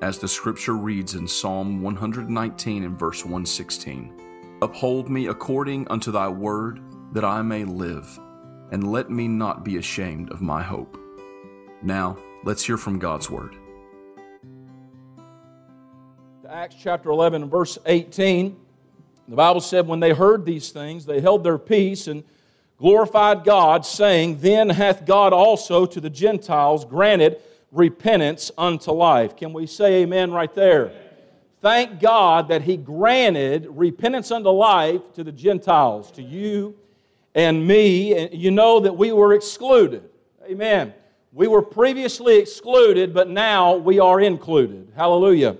as the scripture reads in Psalm 119 and verse 116 Uphold me according unto thy word, that I may live, and let me not be ashamed of my hope. Now, let's hear from God's word. Acts chapter 11 and verse 18. The Bible said, When they heard these things, they held their peace and glorified God, saying, Then hath God also to the Gentiles granted repentance unto life. Can we say amen right there? Thank God that He granted repentance unto life to the Gentiles, to you and me. And you know that we were excluded. Amen. We were previously excluded, but now we are included. Hallelujah.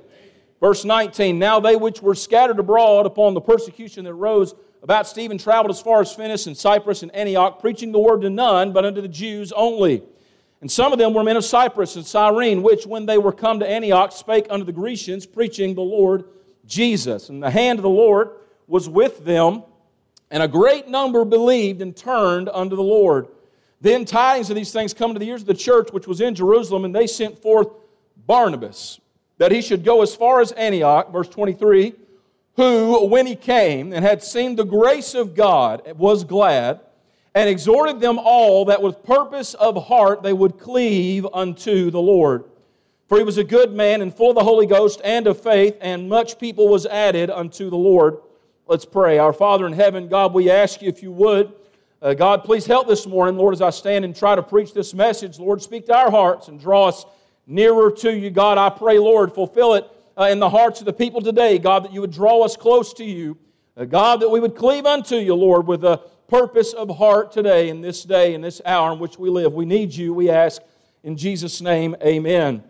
Verse 19 Now they which were scattered abroad upon the persecution that arose about Stephen traveled as far as Phoenicia and Cyprus and Antioch, preaching the word to none, but unto the Jews only. And some of them were men of Cyprus and Cyrene, which, when they were come to Antioch, spake unto the Grecians, preaching the Lord Jesus. And the hand of the Lord was with them, and a great number believed and turned unto the Lord. Then tidings of these things come to the ears of the church which was in Jerusalem, and they sent forth Barnabas, that he should go as far as Antioch, verse 23, who, when he came and had seen the grace of God, was glad and exhorted them all that with purpose of heart they would cleave unto the Lord. For he was a good man and full of the Holy Ghost and of faith, and much people was added unto the Lord. Let's pray. Our Father in heaven, God, we ask you if you would, uh, God, please help this morning, Lord, as I stand and try to preach this message. Lord, speak to our hearts and draw us nearer to you. God, I pray, Lord, fulfill it uh, in the hearts of the people today, God, that you would draw us close to you. Uh, God, that we would cleave unto you, Lord, with a purpose of heart today, in this day, in this hour in which we live. We need you, we ask. In Jesus' name, amen.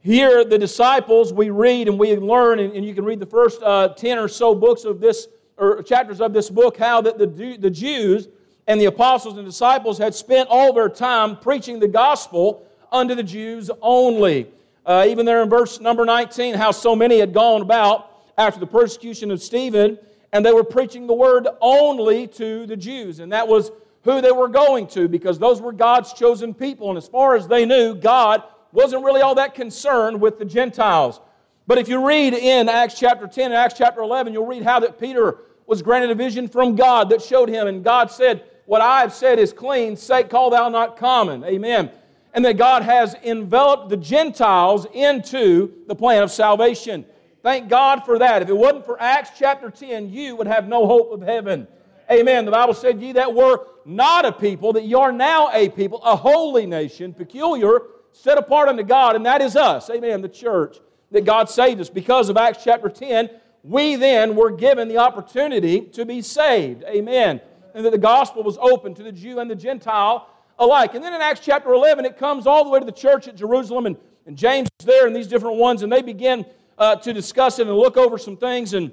Here, the disciples, we read and we learn, and, you can read the first uh, 10 or so books of this, or chapters of this book, how that the, the Jews and the apostles and disciples had spent all their time preaching the gospel unto the Jews only. Uh, even there in verse number 19, how so many had gone about after the persecution of Stephen and they were preaching the word only to the Jews. And that was who they were going to because those were God's chosen people. And as far as they knew, God wasn't really all that concerned with the Gentiles. But if you read in Acts chapter 10 and Acts chapter 11, you'll read how that Peter was granted a vision from God that showed him, and God said, What I have said is clean, say, call thou not common. Amen. And that God has enveloped the Gentiles into the plan of salvation. Thank God for that. If it wasn't for Acts chapter 10, you would have no hope of heaven. Amen. The Bible said, Ye that were not a people, that ye are now a people, a holy nation, peculiar, set apart unto God, and that is us. Amen. The church. That God saved us. Because of Acts chapter 10, we then were given the opportunity to be saved. Amen. And that the gospel was open to the Jew and the Gentile alike. And then in Acts chapter 11, it comes all the way to the church at Jerusalem, and, and James is there, and these different ones, and they begin uh, to discuss it and look over some things, and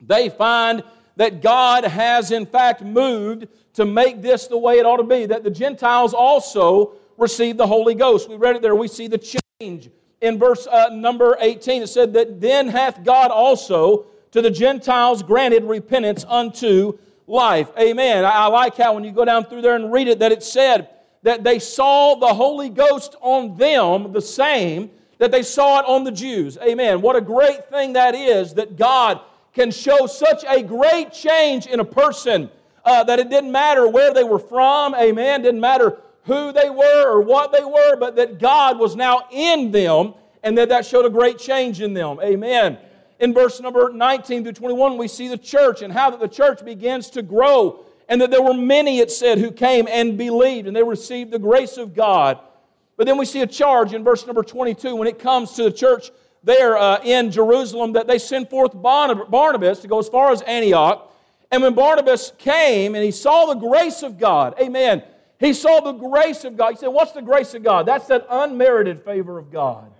they find that God has, in fact, moved to make this the way it ought to be, that the Gentiles also receive the Holy Ghost. We read it there, we see the change. In verse uh, number 18, it said that then hath God also to the Gentiles granted repentance unto life. Amen. I, I like how when you go down through there and read it, that it said that they saw the Holy Ghost on them the same that they saw it on the Jews. Amen. What a great thing that is that God can show such a great change in a person uh, that it didn't matter where they were from. Amen. Didn't matter who they were or what they were, but that God was now in them and that that showed a great change in them. Amen. In verse number 19 through 21, we see the church and how that the church begins to grow and that there were many, it said, who came and believed and they received the grace of God. But then we see a charge in verse number 22 when it comes to the church there uh, in Jerusalem that they send forth Barnabas to go as far as Antioch. And when Barnabas came and he saw the grace of God, amen, he saw the grace of God. He said, What's the grace of God? That's that unmerited favor of God.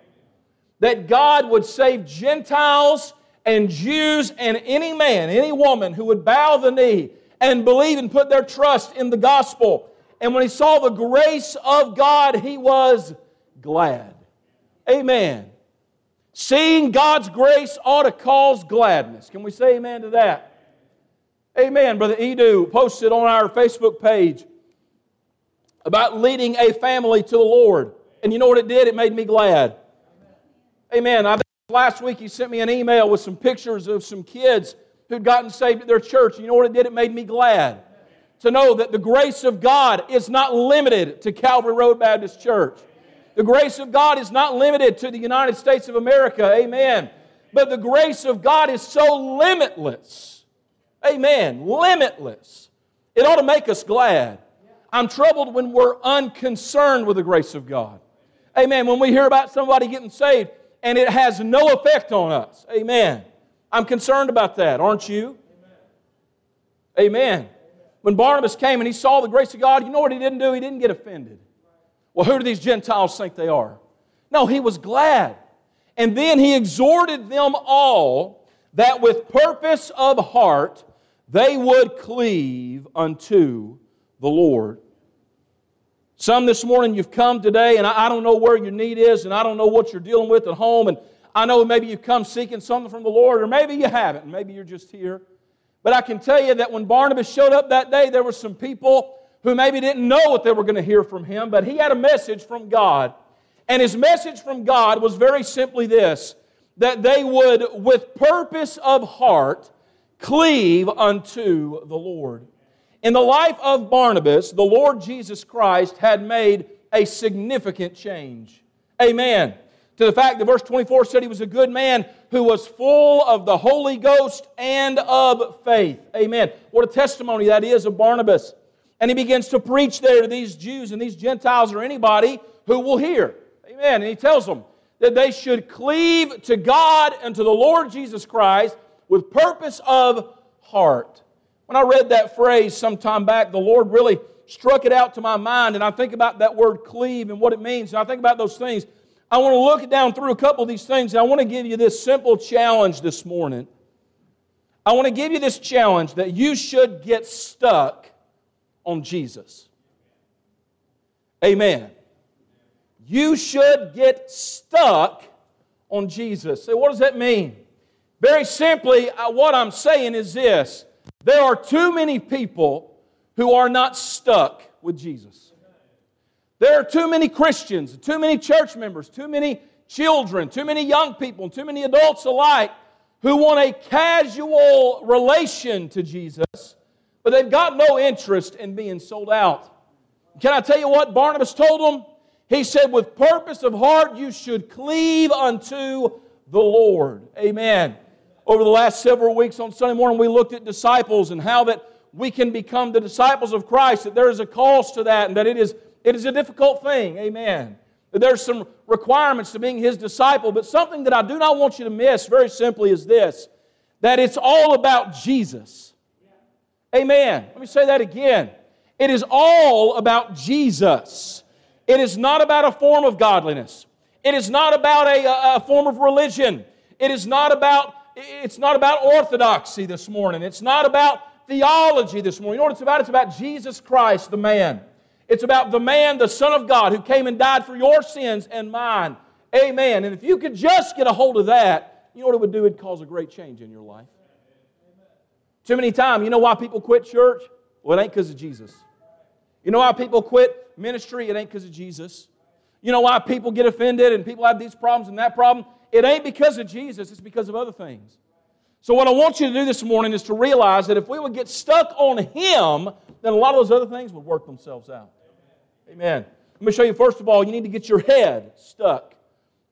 that God would save Gentiles and Jews and any man, any woman who would bow the knee and believe and put their trust in the gospel. And when he saw the grace of God, he was glad. Amen. Seeing God's grace ought to cause gladness. Can we say amen to that? Amen. Brother Edu posted on our Facebook page about leading a family to the Lord. And you know what it did? It made me glad. Amen. I last week he sent me an email with some pictures of some kids who'd gotten saved at their church. You know what it did? It made me glad to know that the grace of God is not limited to Calvary Road Baptist Church. The grace of God is not limited to the United States of America. Amen. But the grace of God is so limitless. Amen. Limitless. It ought to make us glad. I'm troubled when we're unconcerned with the grace of God. Amen. When we hear about somebody getting saved and it has no effect on us. Amen. I'm concerned about that, aren't you? Amen. When Barnabas came and he saw the grace of God, you know what he didn't do? He didn't get offended. Well, who do these Gentiles think they are? No, he was glad. And then he exhorted them all that with purpose of heart they would cleave unto the Lord. Some this morning you've come today, and I don't know where your need is, and I don't know what you're dealing with at home, and I know maybe you've come seeking something from the Lord, or maybe you haven't, and maybe you're just here. But I can tell you that when Barnabas showed up that day, there were some people who maybe didn't know what they were going to hear from him, but he had a message from God. And his message from God was very simply this that they would, with purpose of heart, cleave unto the Lord. In the life of Barnabas, the Lord Jesus Christ had made a significant change. Amen. To the fact that verse 24 said he was a good man who was full of the Holy Ghost and of faith. Amen. What a testimony that is of Barnabas. And he begins to preach there to these Jews and these Gentiles or anybody who will hear. Amen. And he tells them that they should cleave to God and to the Lord Jesus Christ with purpose of heart. When I read that phrase some time back, the Lord really struck it out to my mind, and I think about that word cleave and what it means, and I think about those things. I want to look down through a couple of these things, and I want to give you this simple challenge this morning. I want to give you this challenge that you should get stuck on Jesus. Amen. You should get stuck on Jesus. So, what does that mean? Very simply, what I'm saying is this there are too many people who are not stuck with Jesus. There are too many Christians, too many church members, too many children, too many young people, and too many adults alike who want a casual relation to Jesus but they've got no interest in being sold out. Can I tell you what Barnabas told them? He said, With purpose of heart, you should cleave unto the Lord. Amen. Over the last several weeks on Sunday morning, we looked at disciples and how that we can become the disciples of Christ, that there is a cost to that, and that it is, it is a difficult thing. Amen. There's some requirements to being his disciple, but something that I do not want you to miss very simply is this that it's all about Jesus. Amen. Let me say that again. It is all about Jesus. It is not about a form of godliness. It is not about a, a form of religion. It is not about it's not about orthodoxy this morning. It's not about theology this morning. You know what it's about? It's about Jesus Christ, the man. It's about the man, the Son of God, who came and died for your sins and mine. Amen. And if you could just get a hold of that, you know what it would do? It'd cause a great change in your life. Too many times, you know why people quit church? Well, it ain't because of Jesus. You know why people quit ministry? It ain't because of Jesus. You know why people get offended and people have these problems and that problem? It ain't because of Jesus, it's because of other things. So, what I want you to do this morning is to realize that if we would get stuck on Him, then a lot of those other things would work themselves out. Amen. Let me show you, first of all, you need to get your head stuck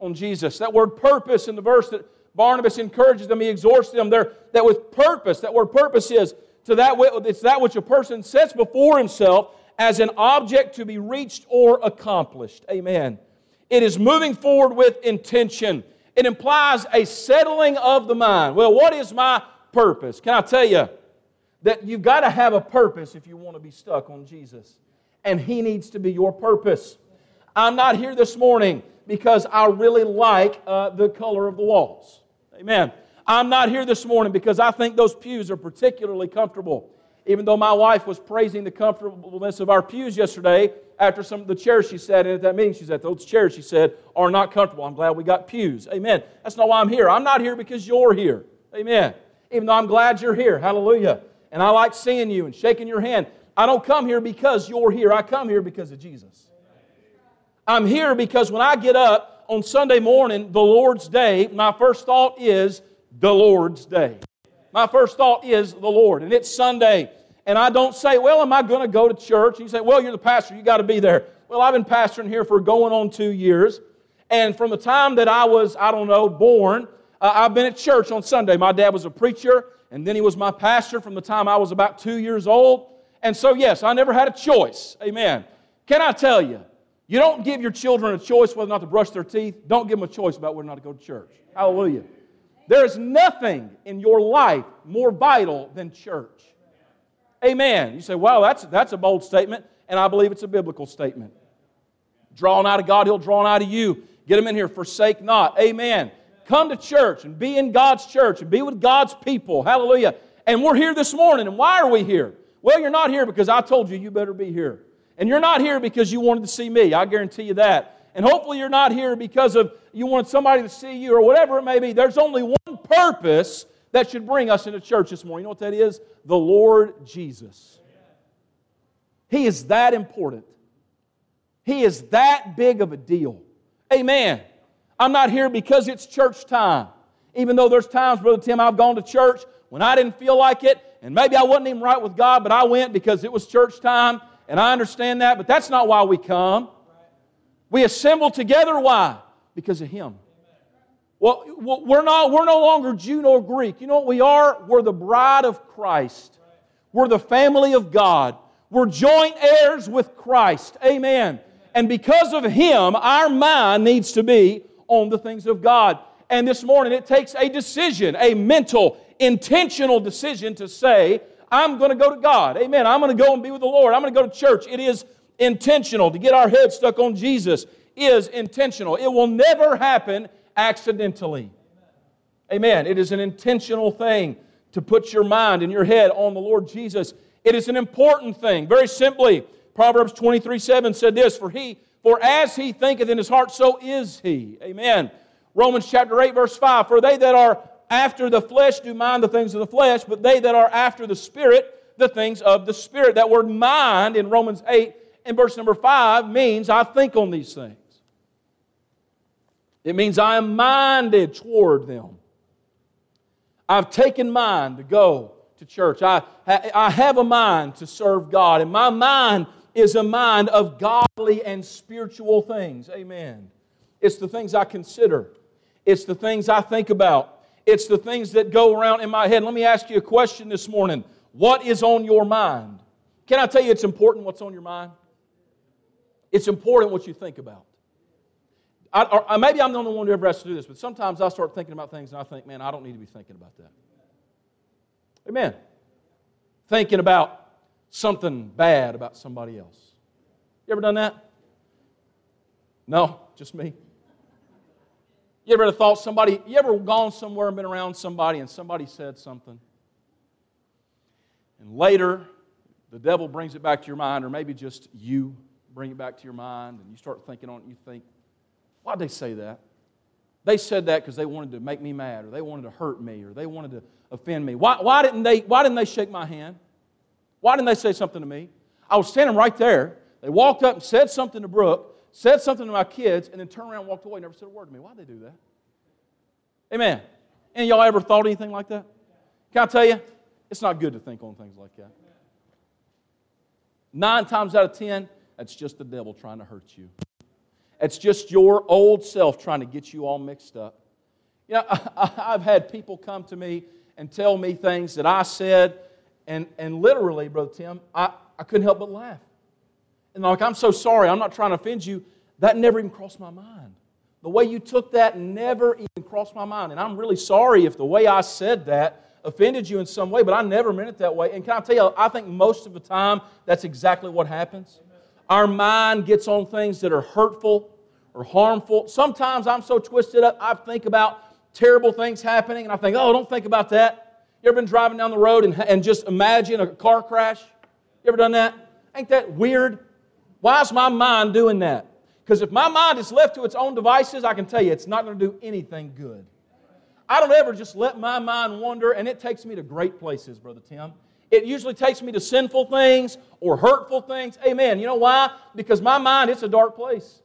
on Jesus. That word purpose in the verse that Barnabas encourages them, he exhorts them there that with purpose, that word purpose is to that it's that which a person sets before himself as an object to be reached or accomplished. Amen. It is moving forward with intention. It implies a settling of the mind. Well, what is my purpose? Can I tell you that you've got to have a purpose if you want to be stuck on Jesus? And He needs to be your purpose. I'm not here this morning because I really like uh, the color of the walls. Amen. I'm not here this morning because I think those pews are particularly comfortable. Even though my wife was praising the comfortableness of our pews yesterday, after some of the chairs she sat in at that meeting, she said, Those chairs, she said, are not comfortable. I'm glad we got pews. Amen. That's not why I'm here. I'm not here because you're here. Amen. Even though I'm glad you're here. Hallelujah. And I like seeing you and shaking your hand. I don't come here because you're here. I come here because of Jesus. I'm here because when I get up on Sunday morning, the Lord's day, my first thought is the Lord's day. My first thought is the Lord, and it's Sunday. And I don't say, Well, am I going to go to church? And you say, Well, you're the pastor, you got to be there. Well, I've been pastoring here for going on two years. And from the time that I was, I don't know, born, uh, I've been at church on Sunday. My dad was a preacher, and then he was my pastor from the time I was about two years old. And so, yes, I never had a choice. Amen. Can I tell you, you don't give your children a choice whether or not to brush their teeth. Don't give them a choice about whether or not to go to church. Hallelujah. There is nothing in your life more vital than church. Amen. You say, wow, that's, that's a bold statement, and I believe it's a biblical statement. Draw nigh to God, He'll draw nigh to you. Get them in here, forsake not. Amen. Come to church and be in God's church and be with God's people. Hallelujah. And we're here this morning, and why are we here? Well, you're not here because I told you you better be here. And you're not here because you wanted to see me. I guarantee you that. And hopefully you're not here because of you want somebody to see you or whatever it may be. There's only one purpose that should bring us into church this morning. You know what that is? The Lord Jesus. He is that important. He is that big of a deal. Amen. I'm not here because it's church time. Even though there's times, Brother Tim, I've gone to church when I didn't feel like it, and maybe I wasn't even right with God, but I went because it was church time, and I understand that, but that's not why we come. We assemble together, why? Because of Him. Well, we're, not, we're no longer Jew nor Greek. You know what we are? We're the bride of Christ. We're the family of God. We're joint heirs with Christ. Amen. And because of Him, our mind needs to be on the things of God. And this morning, it takes a decision, a mental, intentional decision to say, I'm going to go to God. Amen. I'm going to go and be with the Lord. I'm going to go to church. It is intentional. To get our head stuck on Jesus is intentional. It will never happen accidentally. Amen. It is an intentional thing to put your mind and your head on the Lord Jesus. It is an important thing. Very simply, Proverbs 23 7 said this For he, for as he thinketh in his heart, so is he. Amen. Romans chapter 8, verse 5 For they that are after the flesh do mind the things of the flesh, but they that are after the Spirit, the things of the Spirit. That word mind in Romans 8 in verse number 5 means I think on these things. It means I am minded toward them. I've taken mind to go to church. I, I have a mind to serve God, and my mind is a mind of godly and spiritual things. Amen. It's the things I consider, it's the things I think about, it's the things that go around in my head. Let me ask you a question this morning What is on your mind? Can I tell you it's important what's on your mind? It's important what you think about. I, or uh, maybe I'm the only one who ever has to do this, but sometimes I start thinking about things and I think, man, I don't need to be thinking about that. Amen. Thinking about something bad about somebody else. You ever done that? No, just me. You ever thought somebody, you ever gone somewhere and been around somebody and somebody said something? And later, the devil brings it back to your mind, or maybe just you bring it back to your mind, and you start thinking on it, you think, why'd they say that? They said that because they wanted to make me mad, or they wanted to hurt me, or they wanted to offend me. Why, why, didn't they, why didn't they shake my hand? Why didn't they say something to me? I was standing right there. They walked up and said something to Brooke, said something to my kids, and then turned around and walked away, never said a word to me. Why'd they do that? Amen. Any of y'all ever thought anything like that? Can I tell you? It's not good to think on things like that. Nine times out of ten, that's just the devil trying to hurt you. It's just your old self trying to get you all mixed up. You know, I've had people come to me and tell me things that I said, and, and literally, Brother Tim, I, I couldn't help but laugh. And like, I'm so sorry, I'm not trying to offend you. That never even crossed my mind. The way you took that never even crossed my mind. And I'm really sorry if the way I said that offended you in some way, but I never meant it that way. And can I tell you, I think most of the time that's exactly what happens. Our mind gets on things that are hurtful, or harmful. Sometimes I'm so twisted up, I think about terrible things happening, and I think, oh, don't think about that. You ever been driving down the road and, and just imagine a car crash? You ever done that? Ain't that weird? Why is my mind doing that? Because if my mind is left to its own devices, I can tell you it's not going to do anything good. I don't ever just let my mind wander, and it takes me to great places, Brother Tim. It usually takes me to sinful things or hurtful things. Amen. You know why? Because my mind, it's a dark place.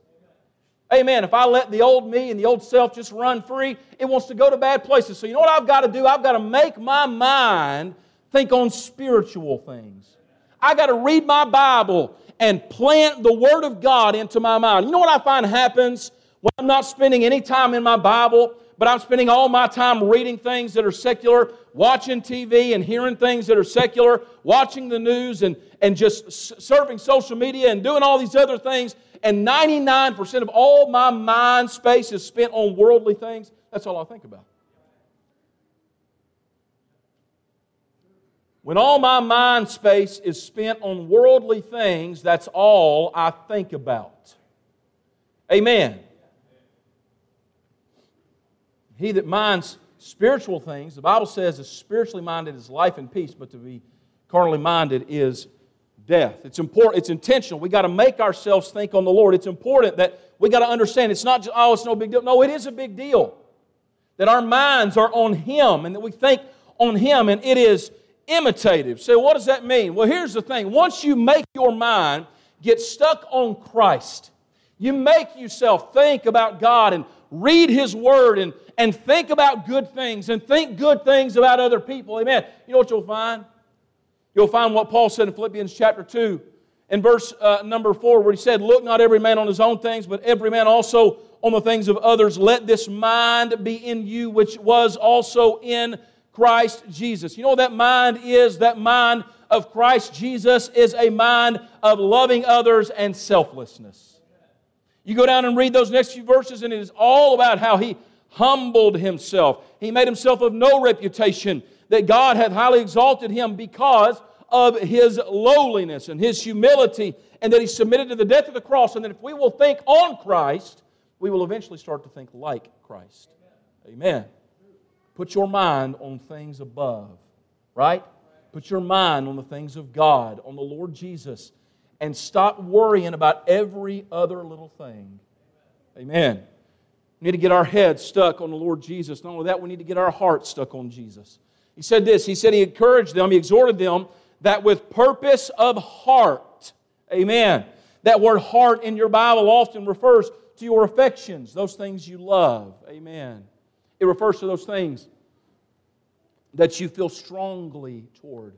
Amen. If I let the old me and the old self just run free, it wants to go to bad places. So, you know what I've got to do? I've got to make my mind think on spiritual things. I got to read my Bible and plant the Word of God into my mind. You know what I find happens when I'm not spending any time in my Bible, but I'm spending all my time reading things that are secular, watching TV and hearing things that are secular, watching the news and, and just surfing social media and doing all these other things. And 99% of all my mind space is spent on worldly things. That's all I think about. When all my mind space is spent on worldly things, that's all I think about. Amen. He that minds spiritual things, the Bible says, is spiritually minded is life and peace, but to be carnally minded is death. It's important, it's intentional. We got to make ourselves think on the Lord. It's important that we got to understand it's not just, oh, it's no big deal. No, it is a big deal. That our minds are on Him and that we think on Him, and it is imitative. So, what does that mean? Well, here's the thing once you make your mind get stuck on Christ, you make yourself think about God and read His Word and, and think about good things and think good things about other people. Amen. You know what you'll find? You'll find what Paul said in Philippians chapter 2 in verse uh, number 4, where he said, Look not every man on his own things, but every man also on the things of others. Let this mind be in you, which was also in Christ Jesus. You know what that mind is? That mind of Christ Jesus is a mind of loving others and selflessness. You go down and read those next few verses, and it is all about how he humbled himself. He made himself of no reputation, that God hath highly exalted him because of his lowliness and his humility, and that he submitted to the death of the cross. And that if we will think on Christ, we will eventually start to think like Christ. Amen. Put your mind on things above, right? Put your mind on the things of God, on the Lord Jesus, and stop worrying about every other little thing. Amen. We need to get our heads stuck on the Lord Jesus. Not only that, we need to get our hearts stuck on Jesus. He said this He said He encouraged them, He exhorted them that with purpose of heart, amen. That word heart in your Bible often refers to your affections, those things you love, amen. It refers to those things that you feel strongly toward.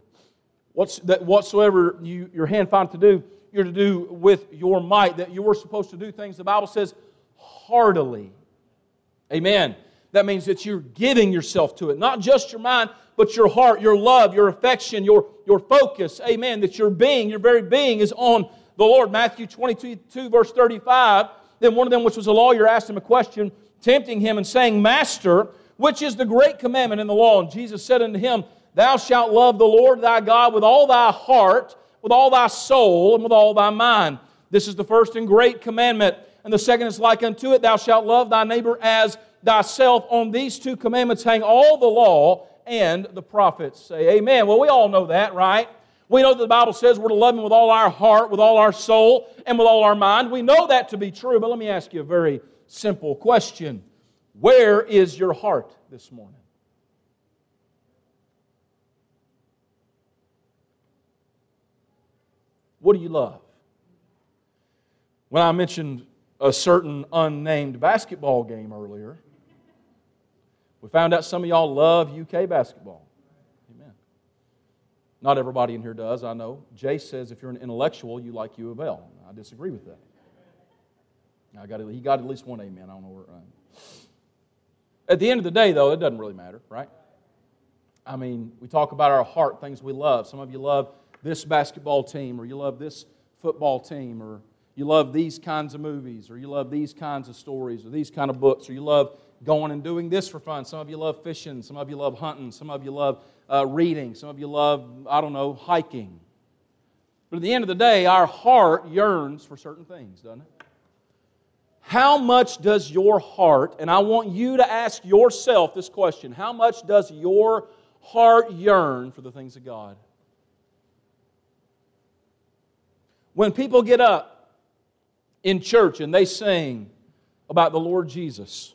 What's, that whatsoever you, your hand finds to do, you're to do with your might, that you were supposed to do things, the Bible says, heartily. Amen. That means that you're giving yourself to it, not just your mind, but your heart, your love, your affection, your, your focus. Amen. That your being, your very being is on the Lord. Matthew 22, verse 35. Then one of them, which was a lawyer, asked him a question tempting him and saying, Master, which is the great commandment in the law? And Jesus said unto him, Thou shalt love the Lord thy God with all thy heart, with all thy soul, and with all thy mind. This is the first and great commandment. And the second is like unto it, Thou shalt love thy neighbor as thyself. On these two commandments hang all the law and the prophets. Say amen. Well, we all know that, right? We know that the Bible says we're to love Him with all our heart, with all our soul, and with all our mind. We know that to be true, but let me ask you a very simple question Where is your heart this morning? What do you love? When I mentioned a certain unnamed basketball game earlier, we found out some of y'all love UK basketball. Amen. Not everybody in here does, I know. Jay says if you're an intellectual, you like U of L. I disagree with that. I got, he got at least one amen. I don't know where. Uh, at the end of the day, though, it doesn't really matter, right? I mean, we talk about our heart, things we love. Some of you love this basketball team, or you love this football team, or you love these kinds of movies, or you love these kinds of stories, or these kind of books, or you love going and doing this for fun. Some of you love fishing, some of you love hunting, some of you love uh, reading, some of you love, I don't know, hiking. But at the end of the day, our heart yearns for certain things, doesn't it? How much does your heart, and I want you to ask yourself this question how much does your heart yearn for the things of God? When people get up in church and they sing about the Lord Jesus,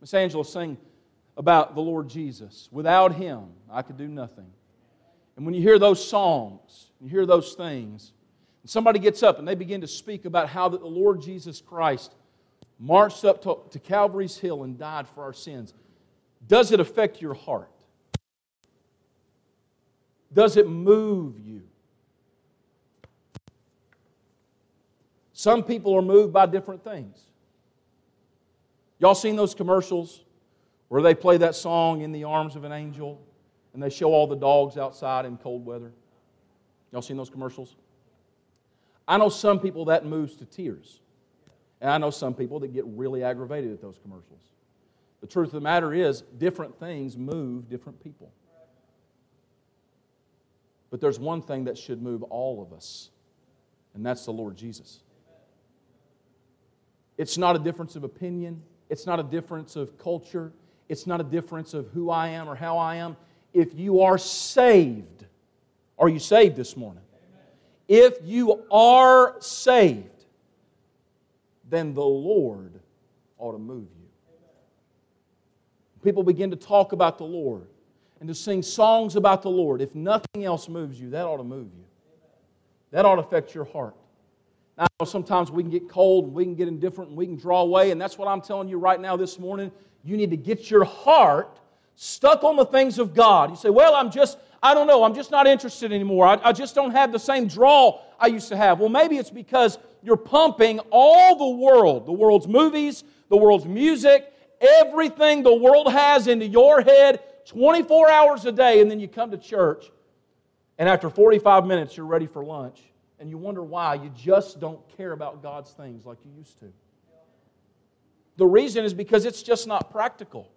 Miss Angela sang about the Lord Jesus. Without Him, I could do nothing. And when you hear those songs, you hear those things, and somebody gets up and they begin to speak about how that the Lord Jesus Christ marched up to, to Calvary's Hill and died for our sins, does it affect your heart? Does it move you? Some people are moved by different things. Y'all seen those commercials where they play that song, In the Arms of an Angel, and they show all the dogs outside in cold weather? Y'all seen those commercials? I know some people that moves to tears. And I know some people that get really aggravated at those commercials. The truth of the matter is, different things move different people. But there's one thing that should move all of us, and that's the Lord Jesus. It's not a difference of opinion, it's not a difference of culture, it's not a difference of who I am or how I am. If you are saved, are you saved this morning? If you are saved, then the Lord ought to move you. People begin to talk about the Lord and to sing songs about the Lord. If nothing else moves you, that ought to move you. That ought to affect your heart. Now, sometimes we can get cold we can get indifferent and we can draw away, and that's what I'm telling you right now this morning. You need to get your heart stuck on the things of God. You say, Well, I'm just, I don't know, I'm just not interested anymore. I, I just don't have the same draw I used to have. Well, maybe it's because you're pumping all the world, the world's movies, the world's music, everything the world has into your head 24 hours a day, and then you come to church, and after 45 minutes, you're ready for lunch, and you wonder why you just don't care about God's things like you used to. The reason is because it's just not practical.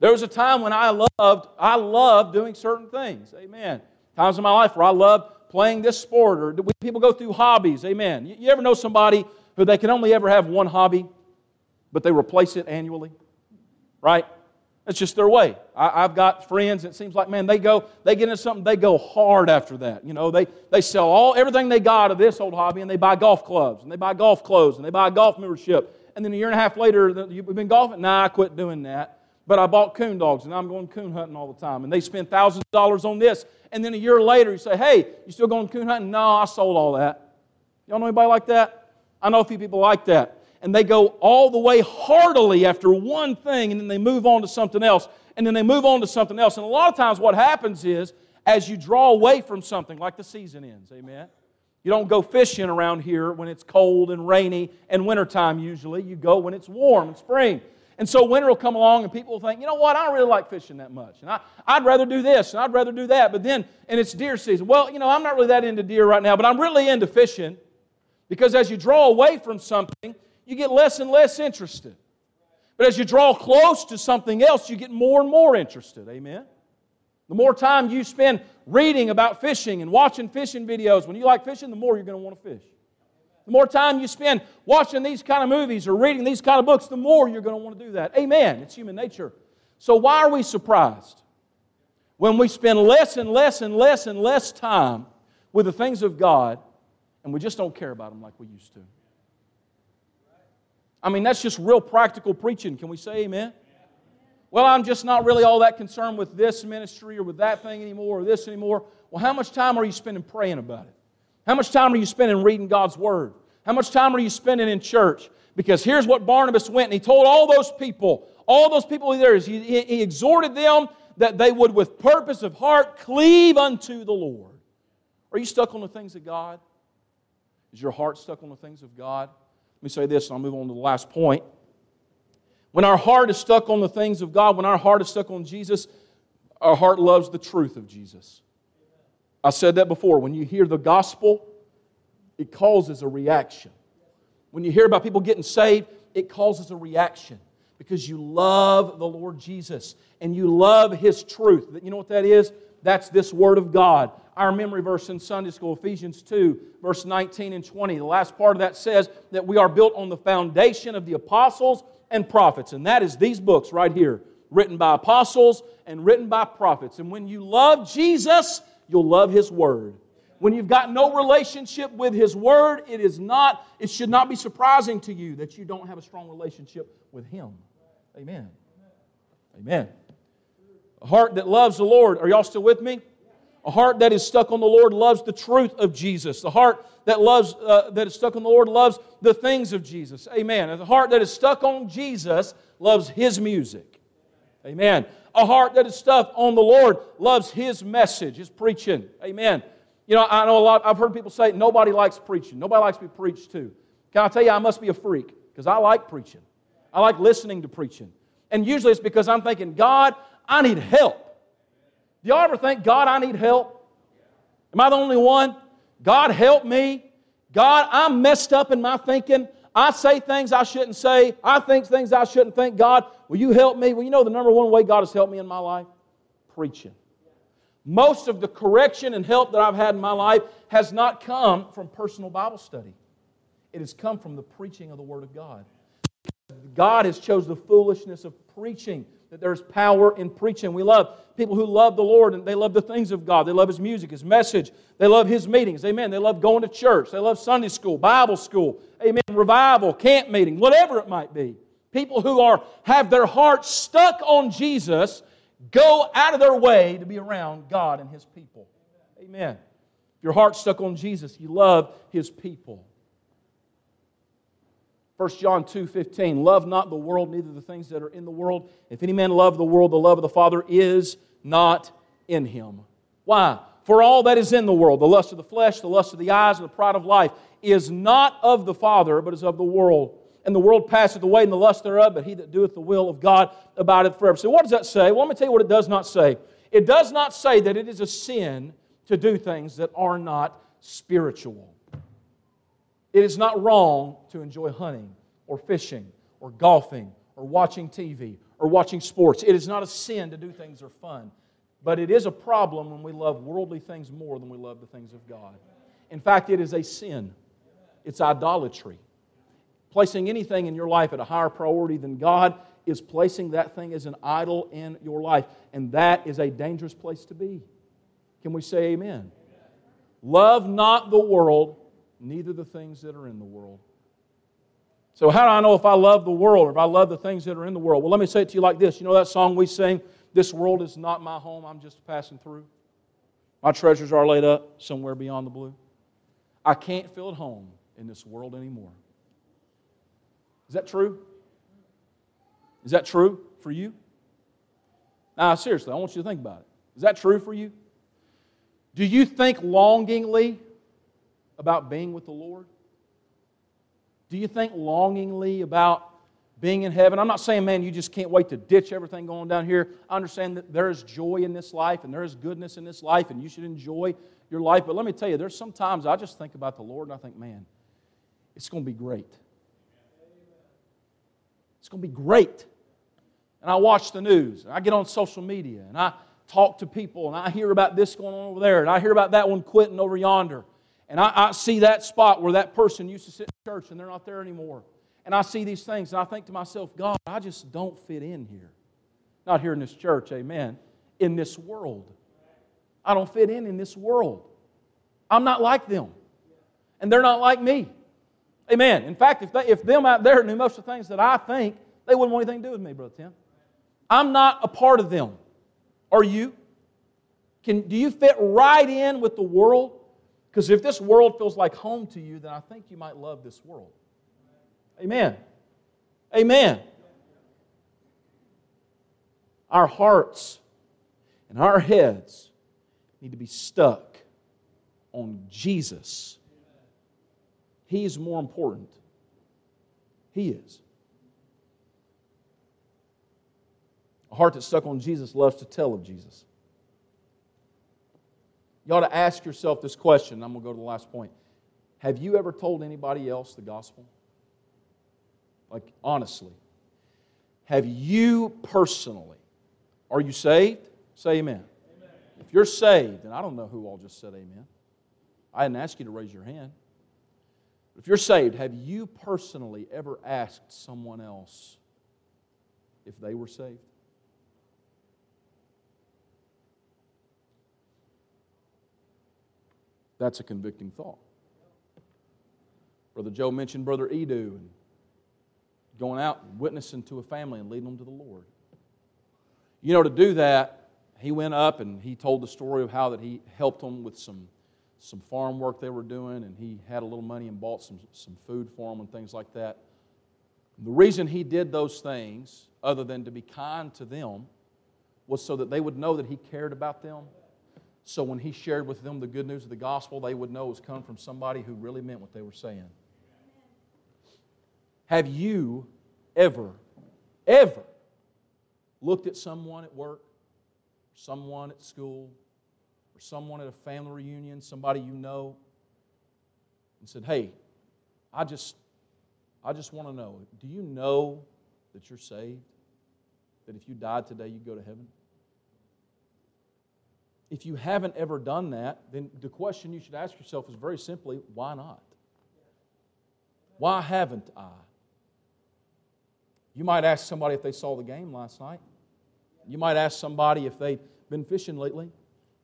There was a time when I loved, I loved doing certain things. Amen. Times in my life where I loved playing this sport, or people go through hobbies. Amen. You, ever know somebody who they can only ever have one hobby, but they replace it annually? Right? That's just their way. I, have got friends, it seems like, man, they go, they get into something, they go hard after that. You know, they, they sell all everything they got of this old hobby and they buy golf clubs and they buy golf clothes and they buy a golf membership. And then a year and a half later, you've been golfing? Nah, I quit doing that. But I bought coon dogs and I'm going coon hunting all the time. And they spend thousands of dollars on this and then a year later you say, hey, you still going coon hunting? No, I sold all that. Y'all know anybody like that? I know a few people like that. And they go all the way heartily after one thing, and then they move on to something else, and then they move on to something else. And a lot of times what happens is, as you draw away from something, like the season ends, amen? You don't go fishing around here when it's cold and rainy and wintertime usually. You go when it's warm and spring. And so winter will come along and people will think, you know what, I don't really like fishing that much. And I, I'd rather do this and I'd rather do that. But then, and it's deer season. Well, you know, I'm not really that into deer right now, but I'm really into fishing because as you draw away from something, you get less and less interested. But as you draw close to something else, you get more and more interested. Amen? The more time you spend reading about fishing and watching fishing videos, when you like fishing, the more you're going to want to fish. The more time you spend watching these kind of movies or reading these kind of books, the more you're going to want to do that. Amen. It's human nature. So, why are we surprised when we spend less and less and less and less time with the things of God and we just don't care about them like we used to? I mean, that's just real practical preaching. Can we say amen? Well, I'm just not really all that concerned with this ministry or with that thing anymore or this anymore. Well, how much time are you spending praying about it? How much time are you spending reading God's Word? How much time are you spending in church? Because here's what Barnabas went and he told all those people, all those people there, he, he exhorted them that they would, with purpose of heart, cleave unto the Lord. Are you stuck on the things of God? Is your heart stuck on the things of God? Let me say this and I'll move on to the last point. When our heart is stuck on the things of God, when our heart is stuck on Jesus, our heart loves the truth of Jesus. I said that before. When you hear the gospel, it causes a reaction. When you hear about people getting saved, it causes a reaction because you love the Lord Jesus and you love His truth. You know what that is? That's this Word of God. Our memory verse in Sunday school, Ephesians 2, verse 19 and 20. The last part of that says that we are built on the foundation of the apostles and prophets. And that is these books right here, written by apostles and written by prophets. And when you love Jesus, you'll love His Word. When you've got no relationship with His Word, it is not, it should not be surprising to you that you don't have a strong relationship with Him. Amen. Amen. A heart that loves the Lord. Are y'all still with me? A heart that is stuck on the Lord loves the truth of Jesus. The heart that loves uh, that is stuck on the Lord loves the things of Jesus. Amen. And the heart that is stuck on Jesus loves His music. Amen. A heart that is stuck on the Lord loves His message, His preaching. Amen. You know, I know a lot. I've heard people say nobody likes preaching. Nobody likes to be preached to. Can I tell you, I must be a freak because I like preaching. I like listening to preaching. And usually it's because I'm thinking, God, I need help. Do y'all ever think, God, I need help? Am I the only one? God, help me. God, I'm messed up in my thinking. I say things I shouldn't say. I think things I shouldn't think. God, will you help me? Well, you know the number one way God has helped me in my life? Preaching. Most of the correction and help that I've had in my life has not come from personal Bible study. It has come from the preaching of the Word of God. God has chose the foolishness of preaching that there's power in preaching. We love people who love the Lord and they love the things of God. They love His music, His message. They love His meetings. Amen. They love going to church. They love Sunday school, Bible school. Amen. Revival, camp meeting, whatever it might be. People who are have their hearts stuck on Jesus go out of their way to be around God and His people. Amen. If your heart's stuck on Jesus, you love His people. 1 John 2 15, love not the world, neither the things that are in the world. If any man love the world, the love of the Father is not in him. Why? For all that is in the world, the lust of the flesh, the lust of the eyes, and the pride of life, is not of the Father, but is of the world. And the world passeth away, and the lust thereof, but he that doeth the will of God abideth forever. So, what does that say? Well, let me tell you what it does not say. It does not say that it is a sin to do things that are not spiritual. It is not wrong to enjoy hunting or fishing or golfing or watching TV or watching sports. It is not a sin to do things that are fun. But it is a problem when we love worldly things more than we love the things of God. In fact, it is a sin. It's idolatry. Placing anything in your life at a higher priority than God is placing that thing as an idol in your life. And that is a dangerous place to be. Can we say amen? Love not the world, neither the things that are in the world. So, how do I know if I love the world or if I love the things that are in the world? Well, let me say it to you like this. You know that song we sing, This world is not my home, I'm just passing through? My treasures are laid up somewhere beyond the blue. I can't feel at home in this world anymore. Is that true? Is that true for you? Now, seriously, I want you to think about it. Is that true for you? Do you think longingly about being with the Lord? Do you think longingly about being in heaven? I'm not saying, man, you just can't wait to ditch everything going down here. I understand that there is joy in this life and there is goodness in this life and you should enjoy your life. But let me tell you, there's sometimes I just think about the Lord and I think, man, it's going to be great. It's going to be great. And I watch the news and I get on social media and I talk to people and I hear about this going on over there and I hear about that one quitting over yonder. And I, I, see that spot where that person used to sit in church and they're not there anymore. And I see these things and I think to myself, God, I just don't fit in here. Not here in this church, amen. In this world. I don't fit in in this world. I'm not like them. And they're not like me. Amen. In fact, if, they, if them out there knew most of the things that I think, they wouldn't want anything to do with me, Brother Tim. I'm not a part of them. Are you? Can, do you fit right in with the world? Because if this world feels like home to you, then I think you might love this world. Amen. Amen. Our hearts and our heads need to be stuck on Jesus. He is more important. He is. A heart that's stuck on Jesus loves to tell of Jesus. You ought to ask yourself this question. I'm going to go to the last point. Have you ever told anybody else the gospel? Like, honestly. Have you personally, are you saved? Say amen. amen. If you're saved, and I don't know who all just said amen, I didn't ask you to raise your hand. If you're saved, have you personally ever asked someone else if they were saved? That's a convicting thought. Brother Joe mentioned Brother Edu and going out and witnessing to a family and leading them to the Lord. You know, to do that, he went up and he told the story of how that he helped them with some, some farm work they were doing, and he had a little money and bought some, some food for them and things like that. The reason he did those things, other than to be kind to them, was so that they would know that he cared about them. So when he shared with them the good news of the gospel, they would know it was coming from somebody who really meant what they were saying. Have you ever, ever looked at someone at work, someone at school, or someone at a family reunion, somebody you know, and said, Hey, I just, I just want to know, do you know that you're saved? That if you died today, you'd go to heaven? If you haven't ever done that, then the question you should ask yourself is very simply, why not? Why haven't I? You might ask somebody if they saw the game last night. You might ask somebody if they've been fishing lately.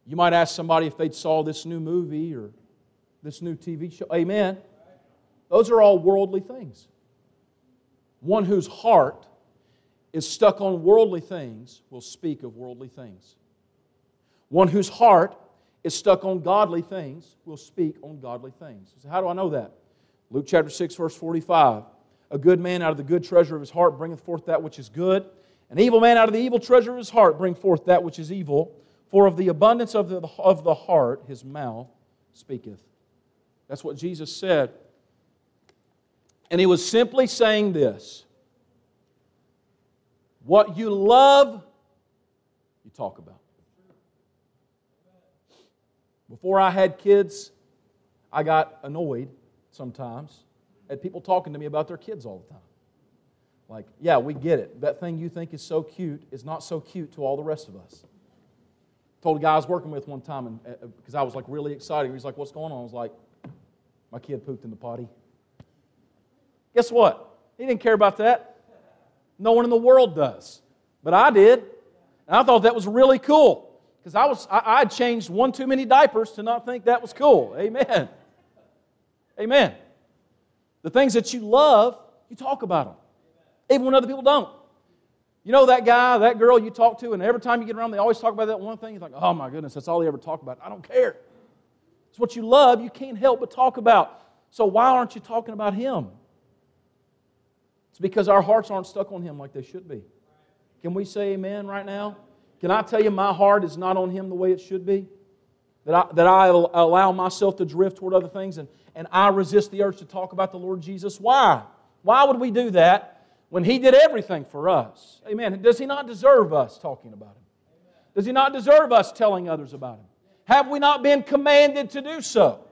You might ask somebody if they saw this new movie or this new TV show. Amen. Those are all worldly things. One whose heart is stuck on worldly things will speak of worldly things. One whose heart is stuck on godly things will speak on godly things. So how do I know that? Luke chapter 6, verse 45. A good man out of the good treasure of his heart bringeth forth that which is good. An evil man out of the evil treasure of his heart bring forth that which is evil. For of the abundance of the, of the heart his mouth speaketh. That's what Jesus said. And he was simply saying this What you love, you talk about. Before I had kids, I got annoyed sometimes at people talking to me about their kids all the time. Like, yeah, we get it. That thing you think is so cute is not so cute to all the rest of us. Told a guy I was working with one time, and because uh, I was like really excited, he's like, "What's going on?" I was like, "My kid pooped in the potty." Guess what? He didn't care about that. No one in the world does, but I did, and I thought that was really cool because I was I, I'd changed one too many diapers to not think that was cool. Amen. Amen. The things that you love, you talk about them, even when other people don't. You know that guy, that girl you talk to, and every time you get around, they always talk about that one thing. You're like, oh my goodness, that's all they ever talk about. I don't care. It's what you love, you can't help but talk about. So why aren't you talking about Him? It's because our hearts aren't stuck on Him like they should be. Can we say amen right now? Can I tell you my heart is not on Him the way it should be? That I, that I allow myself to drift toward other things and, and I resist the urge to talk about the Lord Jesus. Why? Why would we do that when He did everything for us? Amen. Does He not deserve us talking about Him? Does He not deserve us telling others about Him? Have we not been commanded to do so?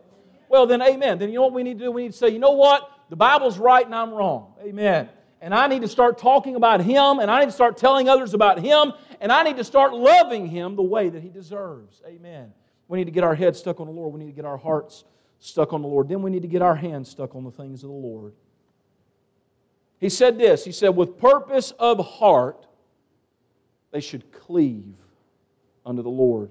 Well, then, amen. Then you know what we need to do? We need to say, you know what? The Bible's right and I'm wrong. Amen. And I need to start talking about Him, and I need to start telling others about Him, and I need to start loving Him the way that He deserves. Amen. We need to get our heads stuck on the Lord. We need to get our hearts stuck on the Lord. Then we need to get our hands stuck on the things of the Lord. He said this He said, with purpose of heart, they should cleave unto the Lord.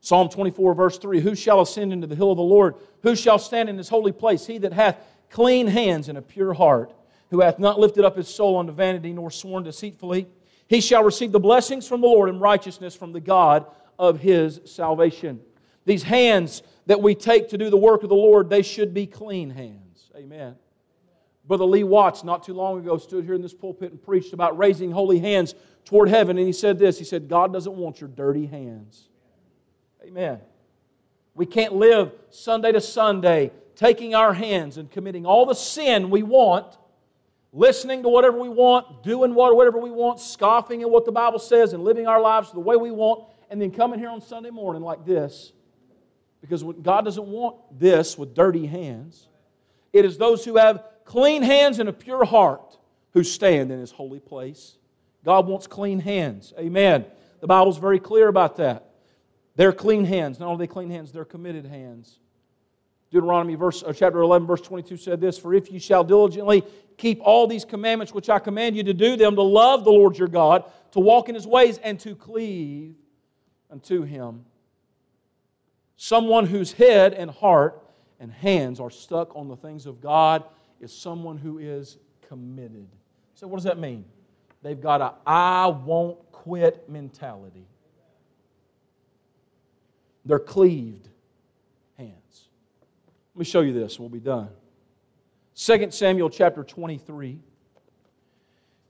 Psalm 24, verse 3 Who shall ascend into the hill of the Lord? Who shall stand in his holy place? He that hath clean hands and a pure heart, who hath not lifted up his soul unto vanity, nor sworn deceitfully. He shall receive the blessings from the Lord and righteousness from the God of his salvation. These hands that we take to do the work of the Lord, they should be clean hands. Amen. Brother Lee Watts, not too long ago, stood here in this pulpit and preached about raising holy hands toward heaven. And he said this He said, God doesn't want your dirty hands. Amen. We can't live Sunday to Sunday taking our hands and committing all the sin we want, listening to whatever we want, doing whatever we want, scoffing at what the Bible says, and living our lives the way we want, and then coming here on Sunday morning like this because God doesn't want this with dirty hands. It is those who have clean hands and a pure heart who stand in His holy place. God wants clean hands. Amen. The Bible's very clear about that. They're clean hands. Not only they clean hands, they're committed hands. Deuteronomy verse, uh, chapter 11, verse 22 said this For if you shall diligently keep all these commandments which I command you to do them, to love the Lord your God, to walk in his ways, and to cleave unto him. Someone whose head and heart and hands are stuck on the things of God is someone who is committed. So, what does that mean? They've got a I won't quit mentality. They're cleaved hands. Let me show you this, we'll be done. 2 Samuel chapter 23.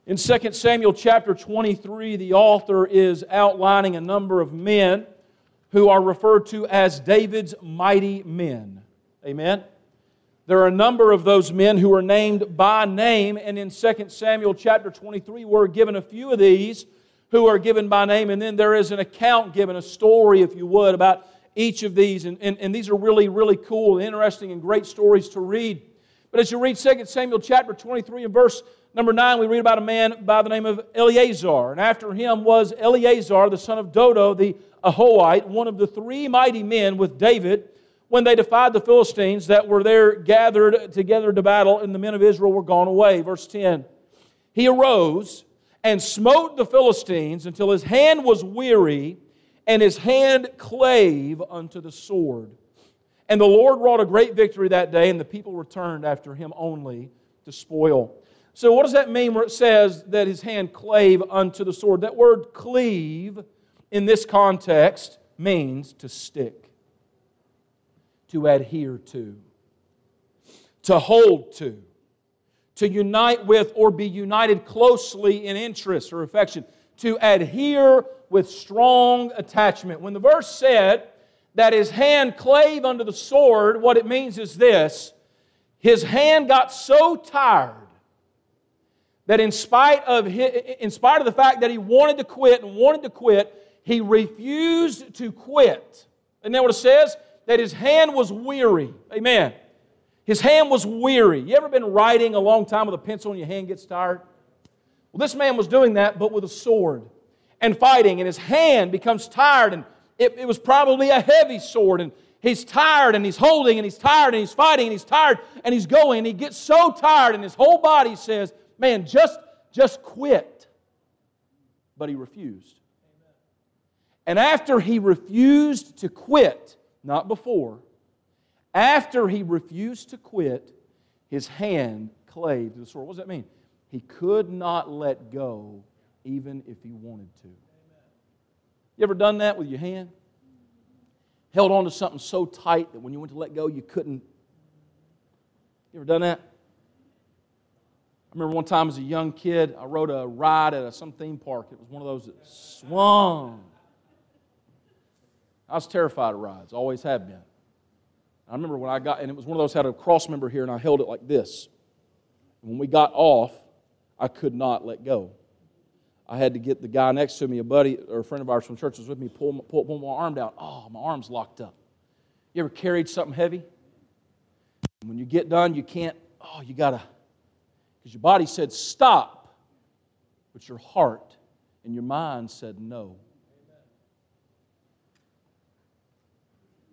In 2 Samuel chapter 23, the author is outlining a number of men who are referred to as David's mighty men. Amen? There are a number of those men who are named by name, and in 2 Samuel chapter 23, we're given a few of these who are given by name, and then there is an account given, a story, if you would, about each of these. And, and, and these are really, really cool, interesting, and great stories to read. But as you read 2 Samuel chapter 23 and verse number 9, we read about a man by the name of Eleazar. And after him was Eleazar, the son of Dodo, the Ahohite, one of the three mighty men with David when they defied the Philistines that were there gathered together to battle, and the men of Israel were gone away. Verse 10 He arose and smote the Philistines until his hand was weary, and his hand clave unto the sword. And the Lord wrought a great victory that day, and the people returned after him only to spoil. So, what does that mean where it says that his hand clave unto the sword? That word cleave in this context means to stick to adhere to, to hold to, to unite with or be united closely in interest or affection, to adhere with strong attachment. When the verse said that his hand clave unto the sword, what it means is this his hand got so tired that in spite of his, in spite of the fact that he wanted to quit and wanted to quit, he refused to quit. Isn't that what it says? that his hand was weary. Amen. His hand was weary. You ever been writing a long time with a pencil and your hand gets tired? Well, this man was doing that, but with a sword and fighting, and his hand becomes tired, and it, it was probably a heavy sword, and he's tired, and he's holding, and he's tired, and he's fighting, and he's tired, and he's going, and he gets so tired, and his whole body says, Man, just, just quit. But he refused. And after he refused to quit, not before. After he refused to quit, his hand clave to the sword. What does that mean? He could not let go even if he wanted to. You ever done that with your hand? Held on to something so tight that when you went to let go, you couldn't. You ever done that? I remember one time as a young kid, I rode a ride at a, some theme park. It was one of those that swung I was terrified of rides, always have been. I remember when I got, and it was one of those had a cross member here, and I held it like this. And when we got off, I could not let go. I had to get the guy next to me, a buddy or a friend of ours from church was with me, pull, pull, pull my arm down. Oh, my arm's locked up. You ever carried something heavy? When you get done, you can't, oh, you gotta, because your body said stop, but your heart and your mind said no.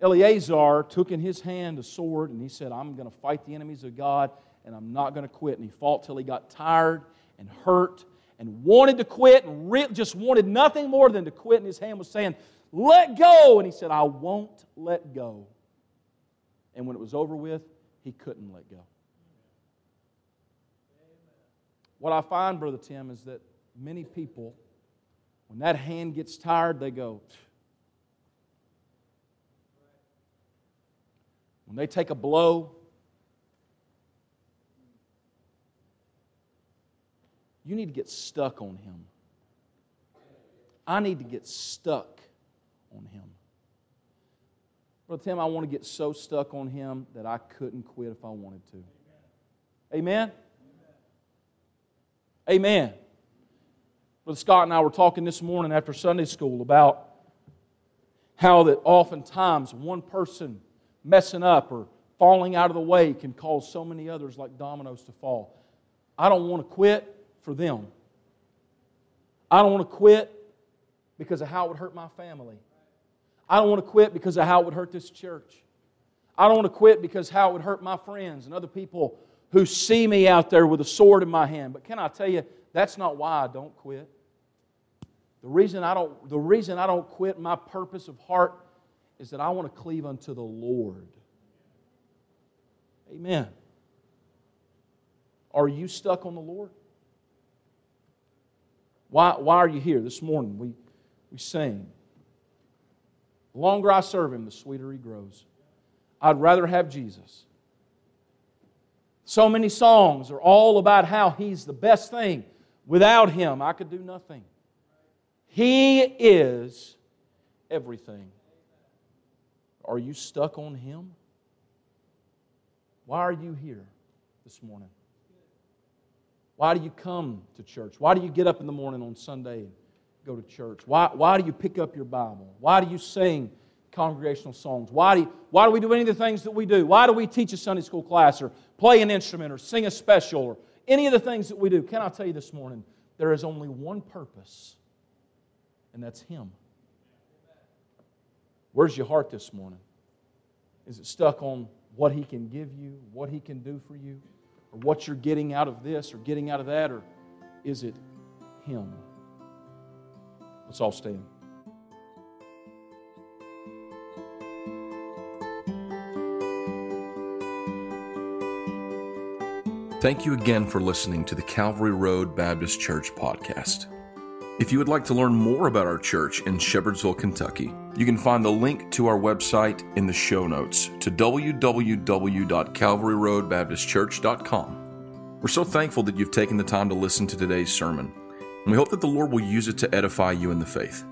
Eleazar took in his hand a sword and he said, I'm going to fight the enemies of God and I'm not going to quit. And he fought till he got tired and hurt and wanted to quit and re- just wanted nothing more than to quit. And his hand was saying, Let go. And he said, I won't let go. And when it was over with, he couldn't let go. What I find, Brother Tim, is that many people, when that hand gets tired, they go, When they take a blow, you need to get stuck on him. I need to get stuck on him. Brother Tim, I want to get so stuck on him that I couldn't quit if I wanted to. Amen? Amen. Brother Scott and I were talking this morning after Sunday school about how that oftentimes one person messing up or falling out of the way can cause so many others like dominoes to fall. I don't want to quit for them. I don't want to quit because of how it would hurt my family. I don't want to quit because of how it would hurt this church. I don't want to quit because how it would hurt my friends and other people who see me out there with a sword in my hand. But can I tell you, that's not why I don't quit. The reason I don't, the reason I don't quit my purpose of heart is that I want to cleave unto the Lord. Amen. Are you stuck on the Lord? Why, why are you here this morning? We, we sing. The longer I serve Him, the sweeter He grows. I'd rather have Jesus. So many songs are all about how He's the best thing. Without Him, I could do nothing. He is everything. Are you stuck on Him? Why are you here this morning? Why do you come to church? Why do you get up in the morning on Sunday and go to church? Why, why do you pick up your Bible? Why do you sing congregational songs? Why do, you, why do we do any of the things that we do? Why do we teach a Sunday school class or play an instrument or sing a special or any of the things that we do? Can I tell you this morning? There is only one purpose, and that's Him. Where's your heart this morning? Is it stuck on what He can give you, what He can do for you, or what you're getting out of this or getting out of that, or is it Him? Let's all stand. Thank you again for listening to the Calvary Road Baptist Church podcast. If you would like to learn more about our church in Shepherdsville, Kentucky, you can find the link to our website in the show notes to www.calvaryroadbaptistchurch.com. We're so thankful that you've taken the time to listen to today's sermon, and we hope that the Lord will use it to edify you in the faith.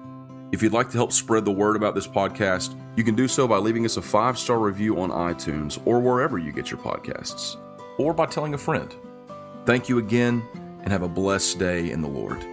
If you'd like to help spread the word about this podcast, you can do so by leaving us a five star review on iTunes or wherever you get your podcasts, or by telling a friend. Thank you again, and have a blessed day in the Lord.